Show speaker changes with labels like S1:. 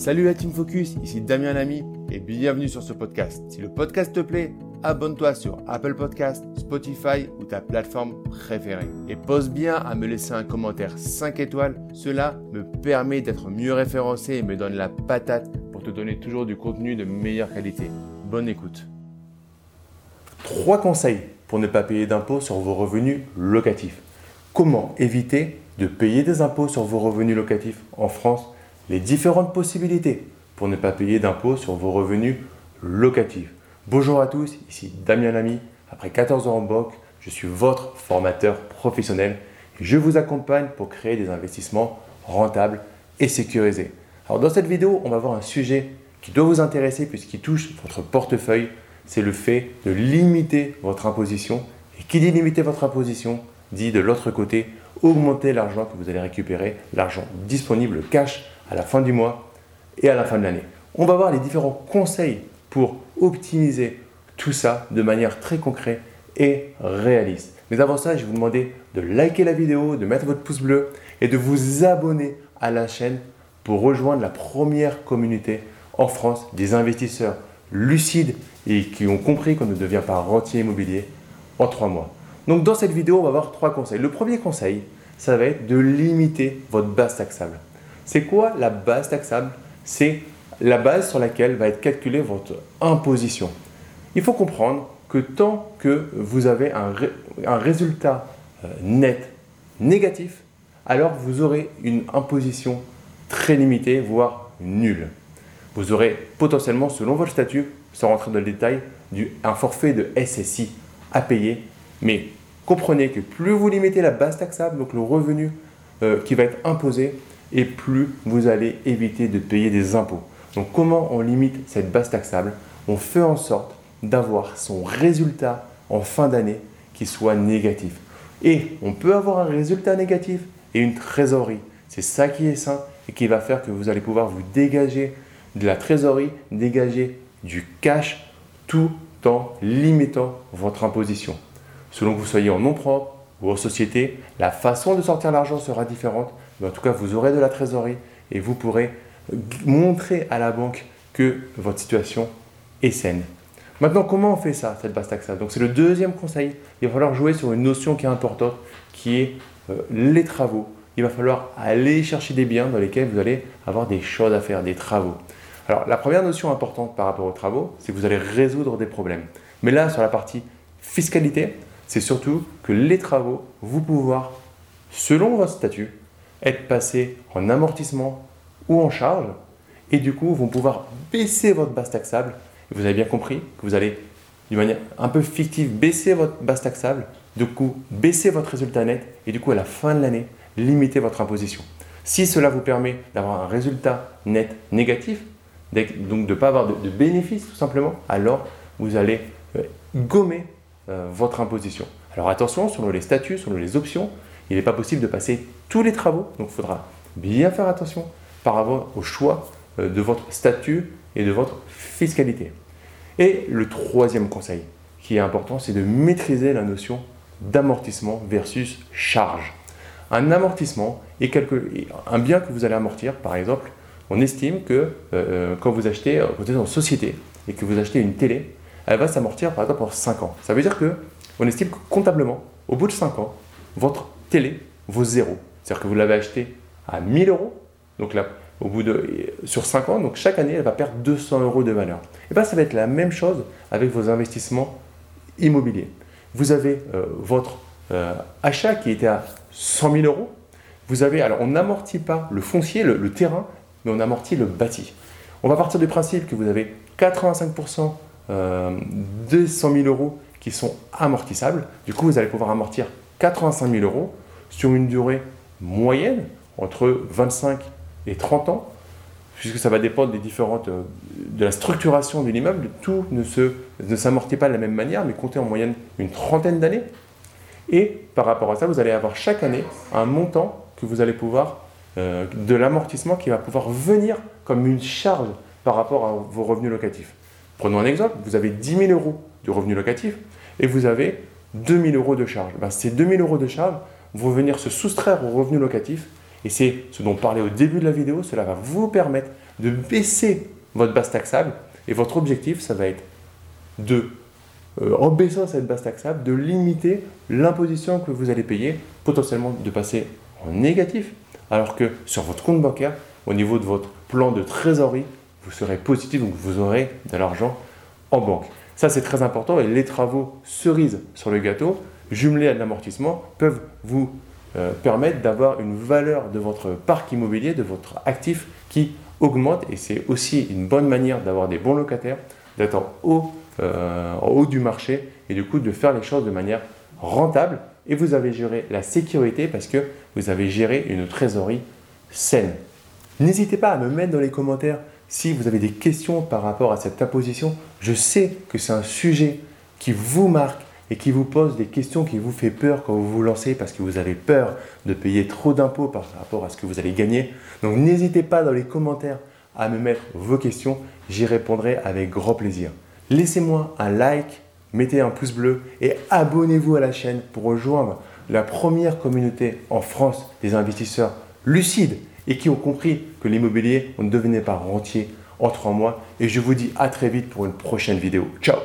S1: Salut la Team Focus, ici Damien Lamy et bienvenue sur ce podcast. Si le podcast te plaît, abonne-toi sur Apple Podcast, Spotify ou ta plateforme préférée. Et pose bien à me laisser un commentaire 5 étoiles, cela me permet d'être mieux référencé et me donne la patate pour te donner toujours du contenu de meilleure qualité. Bonne écoute. Trois conseils pour ne pas payer d'impôts sur vos revenus locatifs. Comment éviter de payer des impôts sur vos revenus locatifs en France les différentes possibilités pour ne pas payer d'impôts sur vos revenus locatifs. Bonjour à tous, ici Damien Lamy. Après 14 ans en banque, je suis votre formateur professionnel et je vous accompagne pour créer des investissements rentables et sécurisés. Alors dans cette vidéo, on va voir un sujet qui doit vous intéresser puisqu'il touche votre portefeuille, c'est le fait de limiter votre imposition. Et qui dit limiter votre imposition dit de l'autre côté augmenter l'argent que vous allez récupérer, l'argent disponible cash à la fin du mois et à la fin de l'année. On va voir les différents conseils pour optimiser tout ça de manière très concrète et réaliste. Mais avant ça, je vais vous demander de liker la vidéo, de mettre votre pouce bleu et de vous abonner à la chaîne pour rejoindre la première communauté en France des investisseurs lucides et qui ont compris qu'on ne devient pas rentier immobilier en trois mois. Donc dans cette vidéo, on va voir trois conseils. Le premier conseil, ça va être de limiter votre base taxable. C'est quoi la base taxable? C'est la base sur laquelle va être calculée votre imposition. Il faut comprendre que tant que vous avez un, résultat euh, net négatif, alors vous aurez une imposition très limitée, voire nulle. Vous aurez potentiellement, selon votre statut, sans rentrer dans le détail, un forfait de SSI à payer. Mais comprenez que plus vous limitez la base taxable, donc le revenu euh, qui va être imposé, et plus vous allez éviter de payer des impôts. Donc comment on limite cette base taxable? On fait en sorte d'avoir son résultat en fin d'année qui soit négatif. Et on peut avoir un résultat négatif et une trésorerie. C'est ça qui est sain et qui va faire que vous allez pouvoir vous dégager de la trésorerie, dégager du cash tout en limitant votre imposition. Selon que vous soyez en nom propre ou en société, la façon de sortir l'argent sera différente en tout cas, vous aurez de la trésorerie et vous pourrez montrer à la banque que votre situation est saine. Maintenant, comment on fait ça, cette base taxable Donc, c'est le deuxième conseil. Il va falloir jouer sur une notion qui est importante, qui est euh, les travaux. Il va falloir aller chercher des biens dans lesquels vous allez avoir des choses à faire, des travaux. Alors, la première notion importante par rapport aux travaux, c'est que vous allez résoudre des problèmes. Mais là, sur la partie fiscalité, c'est surtout que les travaux, vous pouvoir, selon votre statut, être passés en amortissement ou en charge, et du coup vont pouvoir baisser votre base taxable. Vous avez bien compris que vous allez, d'une manière un peu fictive, baisser votre base taxable, du coup baisser votre résultat net, et du coup à la fin de l'année, limiter votre imposition. Si cela vous permet d'avoir un résultat net négatif, donc de ne pas avoir de, bénéfices tout simplement, alors vous allez euh, gommer euh, votre imposition. Alors attention, selon les statuts, selon les options, il n'est pas possible de passer tous les travaux, donc il faudra bien faire attention par rapport au choix euh, de votre statut et de votre fiscalité. Et le troisième conseil qui est important, c'est de maîtriser la notion d'amortissement versus charge. Un amortissement est un bien que vous allez amortir, par exemple, on estime que euh, quand vous achetez, vous êtes en société et que vous achetez une télé, elle va s'amortir par exemple pour 5 ans. Ça veut dire que on estime que comptablement, au bout de 5 ans, votre télé vaut zéro. C'est-à-dire que vous l'avez acheté à 1000 euros, donc là, au bout de, sur 5 ans, donc chaque année, elle va perdre 200 euros de valeur. Et bien, ça va être la même chose avec vos investissements immobiliers. Vous avez euh, votre euh, achat qui était à 100 000 euros. Vous avez, alors on n'amortit pas le foncier, le, terrain, mais on amortit le bâti. On va partir du principe que vous avez 85% euh, de 100 000 euros qui sont amortissables. Du coup, vous allez pouvoir amortir 85 000 euros sur une durée moyenne entre 25 et 30 ans, puisque ça va dépendre des différentes, euh, de la structuration de l'immeuble, tout ne, se, ne s'amortit pas de la même manière, mais comptez en moyenne une trentaine d'années. Et par rapport à ça, vous allez avoir chaque année un montant que vous allez pouvoir, euh, de l'amortissement qui va pouvoir venir comme une charge par rapport à vos revenus locatifs. Prenons un exemple, vous avez 10 000 euros de revenus locatifs et vous avez 2 000 euros de charge. Ben, ces 2 000 euros de charge vont venir se soustraire aux revenus locatifs Et c'est ce dont on parlait au début de la vidéo. Cela va vous permettre de baisser votre base taxable. Et votre objectif, ça va être de, euh, en baissant cette base taxable, de limiter l'imposition que vous allez payer, potentiellement de passer en négatif, alors que sur votre compte bancaire, au niveau de votre plan de trésorerie, vous serez positif, donc vous aurez de l'argent en banque. Ça, c'est très important et les travaux cerises sur le gâteau, jumelés à de l'amortissement, peuvent vous euh, permettre d'avoir une valeur de votre parc immobilier, de votre actif qui augmente et c'est aussi une bonne manière d'avoir des bons locataires, d'être en haut, euh, en haut du marché et du coup de faire les choses de manière rentable et vous avez géré la sécurité parce que vous avez géré une trésorerie saine. N'hésitez pas à me mettre dans les commentaires si vous avez des questions par rapport à cette imposition. Je sais que c'est un sujet qui vous marque et qui vous pose des questions qui vous fait peur quand vous vous lancez parce que vous avez peur de payer trop d'impôts par rapport à ce que vous allez gagner. Donc n'hésitez pas dans les commentaires à me mettre vos questions, j'y répondrai avec grand plaisir. Laissez-moi un like, mettez un pouce bleu et abonnez-vous à la chaîne pour rejoindre la première communauté en France des investisseurs lucides et qui ont compris que l'immobilier, on ne devenait pas rentier en trois mois. Et je vous dis à très vite pour une prochaine vidéo. Ciao